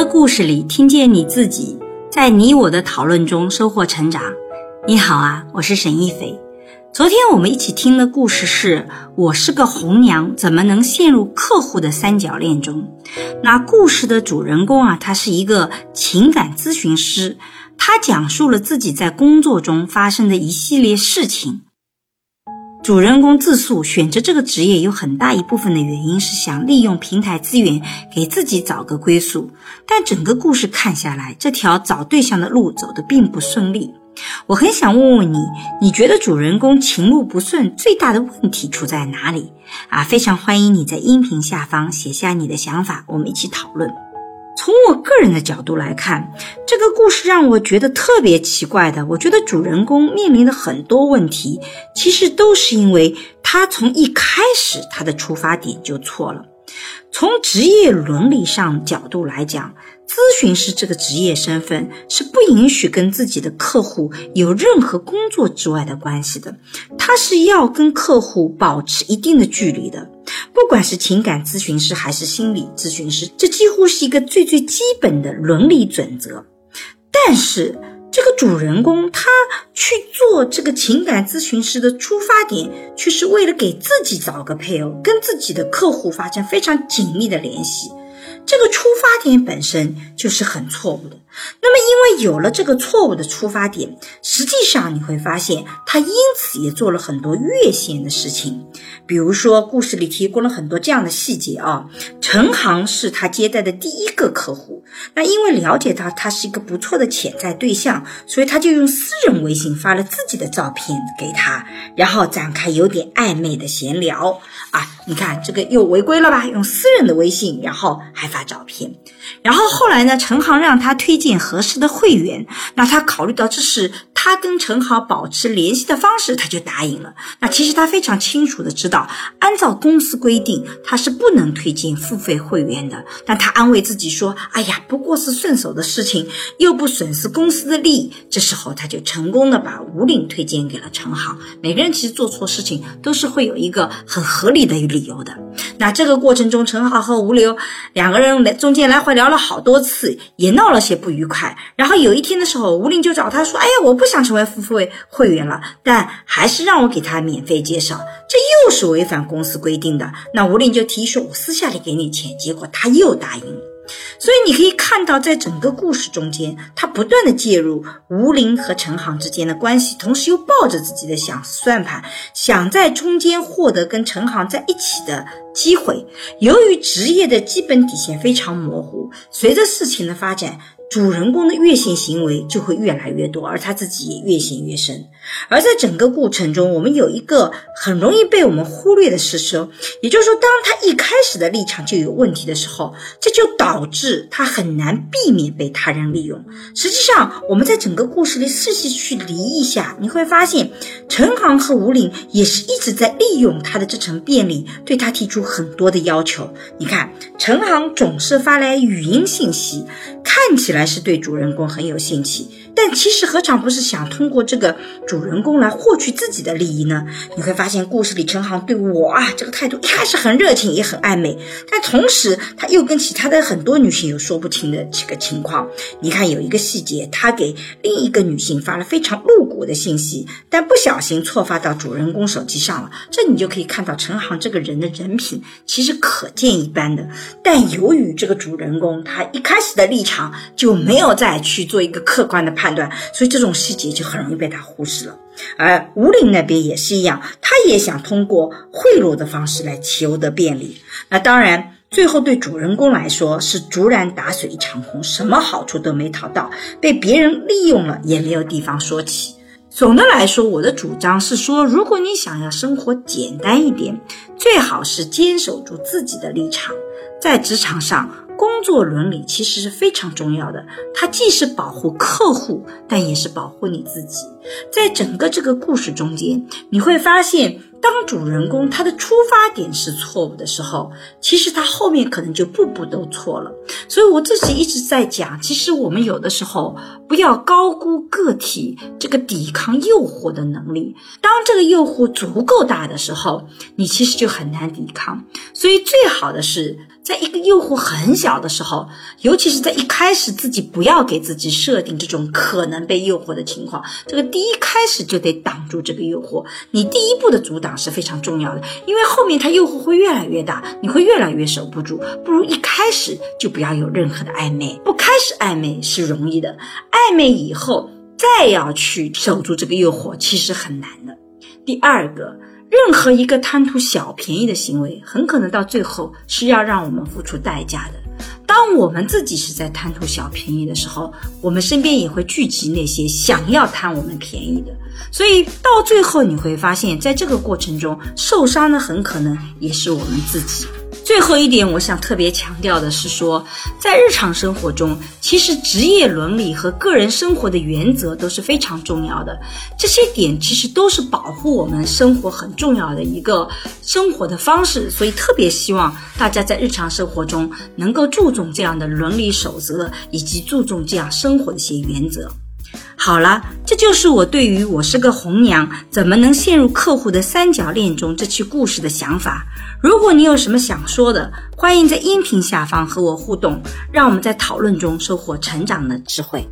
的故事里听见你自己，在你我的讨论中收获成长。你好啊，我是沈一菲。昨天我们一起听的故事是我是个红娘，怎么能陷入客户的三角恋中？那故事的主人公啊，他是一个情感咨询师，他讲述了自己在工作中发生的一系列事情。主人公自述，选择这个职业有很大一部分的原因是想利用平台资源给自己找个归宿。但整个故事看下来，这条找对象的路走得并不顺利。我很想问问你，你觉得主人公情路不顺最大的问题出在哪里？啊，非常欢迎你在音频下方写下你的想法，我们一起讨论。从我个人的角度来看，这个故事让我觉得特别奇怪的。我觉得主人公面临的很多问题，其实都是因为他从一开始他的出发点就错了。从职业伦理上角度来讲，咨询师这个职业身份是不允许跟自己的客户有任何工作之外的关系的，他是要跟客户保持一定的距离的。不管是情感咨询师还是心理咨询师，这几乎是一个最最基本的伦理准则。但是这个主人公他去做这个情感咨询师的出发点，却是为了给自己找个配偶，跟自己的客户发生非常紧密的联系。这个出发点本身就是很错误的。那么，因为有了这个错误的出发点，实际上你会发现他因此也做了很多越线的事情。比如说，故事里提供了很多这样的细节啊。陈航是他接待的第一个客户，那因为了解到他是一个不错的潜在对象，所以他就用私人微信发了自己的照片给他，然后展开有点暧昧的闲聊啊。你看这个又违规了吧？用私人的微信，然后还发照片。然后后来呢，陈航让他推荐合适的会员，那他考虑到这是他跟陈豪保持联系的方式，他就答应了。那其实他非常清楚的知道，按照公司规定，他是不能推荐付费会员的。但他安慰自己说：“哎呀，不过是顺手的事情，又不损失公司的利益。”这时候他就成功的把吴岭推荐给了陈豪。每个人其实做错事情都是会有一个很合理的理由的。那这个过程中，陈豪和吴流两个人来中间来回聊了好多次，也闹了些不愉快。然后有一天的时候，吴林就找他说：“哎呀，我不想成为付费会员了，但还是让我给他免费介绍，这又是违反公司规定的。”那吴林就提议说：“我私下里给你钱。”结果他又答应了。所以你可以看到，在整个故事中间，他不断的介入吴林和陈航之间的关系，同时又抱着自己的想算盘，想在中间获得跟陈航在一起的机会。由于职业的基本底线非常模糊，随着事情的发展。主人公的越陷行为就会越来越多，而他自己也越陷越深。而在整个过程中，我们有一个很容易被我们忽略的事实，也就是说，当他一开始的立场就有问题的时候，这就导致他很难避免被他人利用。实际上，我们在整个故事里细细去理一下，你会发现，陈航和吴岭也是一直在利用他的这层便利，对他提出很多的要求。你看，陈航总是发来语音信息，看起来。还是对主人公很有兴趣，但其实何尝不是想通过这个主人公来获取自己的利益呢？你会发现，故事里陈航对我啊这个态度一开始很热情，也很暧昧，但同时他又跟其他的很多女性有说不清的这个情况。你看有一个细节，他给另一个女性发了非常露骨的信息，但不小心错发到主人公手机上了。这你就可以看到陈航这个人的人品其实可见一斑的。但由于这个主人公他一开始的立场就。就没有再去做一个客观的判断，所以这种细节就很容易被他忽视了。而吴岭那边也是一样，他也想通过贿赂的方式来求得便利。那当然，最后对主人公来说是竹篮打水一场空，什么好处都没讨到，被别人利用了也没有地方说起。总的来说，我的主张是说，如果你想要生活简单一点，最好是坚守住自己的立场，在职场上。工作伦理其实是非常重要的，它既是保护客户，但也是保护你自己。在整个这个故事中间，你会发现。当主人公他的出发点是错误的时候，其实他后面可能就步步都错了。所以我自己一直在讲，其实我们有的时候不要高估个体这个抵抗诱惑的能力。当这个诱惑足够大的时候，你其实就很难抵抗。所以最好的是在一个诱惑很小的时候，尤其是在一开始自己不要给自己设定这种可能被诱惑的情况，这个第一开始就得挡住这个诱惑。你第一步的阻挡是非常重要的，因为后面它诱惑会越来越大，你会越来越守不住。不如一开始就不要有任何的暧昧，不开始暧昧是容易的，暧昧以后再要去守住这个诱惑，其实很难的。第二个。任何一个贪图小便宜的行为，很可能到最后是要让我们付出代价的。当我们自己是在贪图小便宜的时候，我们身边也会聚集那些想要贪我们便宜的。所以到最后你会发现，在这个过程中受伤的很可能也是我们自己。最后一点，我想特别强调的是说，在日常生活中，其实职业伦理和个人生活的原则都是非常重要的。这些点其实都是保护我们生活很重要的一个生活的方式。所以特别希望大家在日常生活中能够注重这样的伦理守则，以及注重这样生活的一些原则。好了，这就是我对于我是个红娘怎么能陷入客户的三角恋中这期故事的想法。如果你有什么想说的，欢迎在音频下方和我互动，让我们在讨论中收获成长的智慧。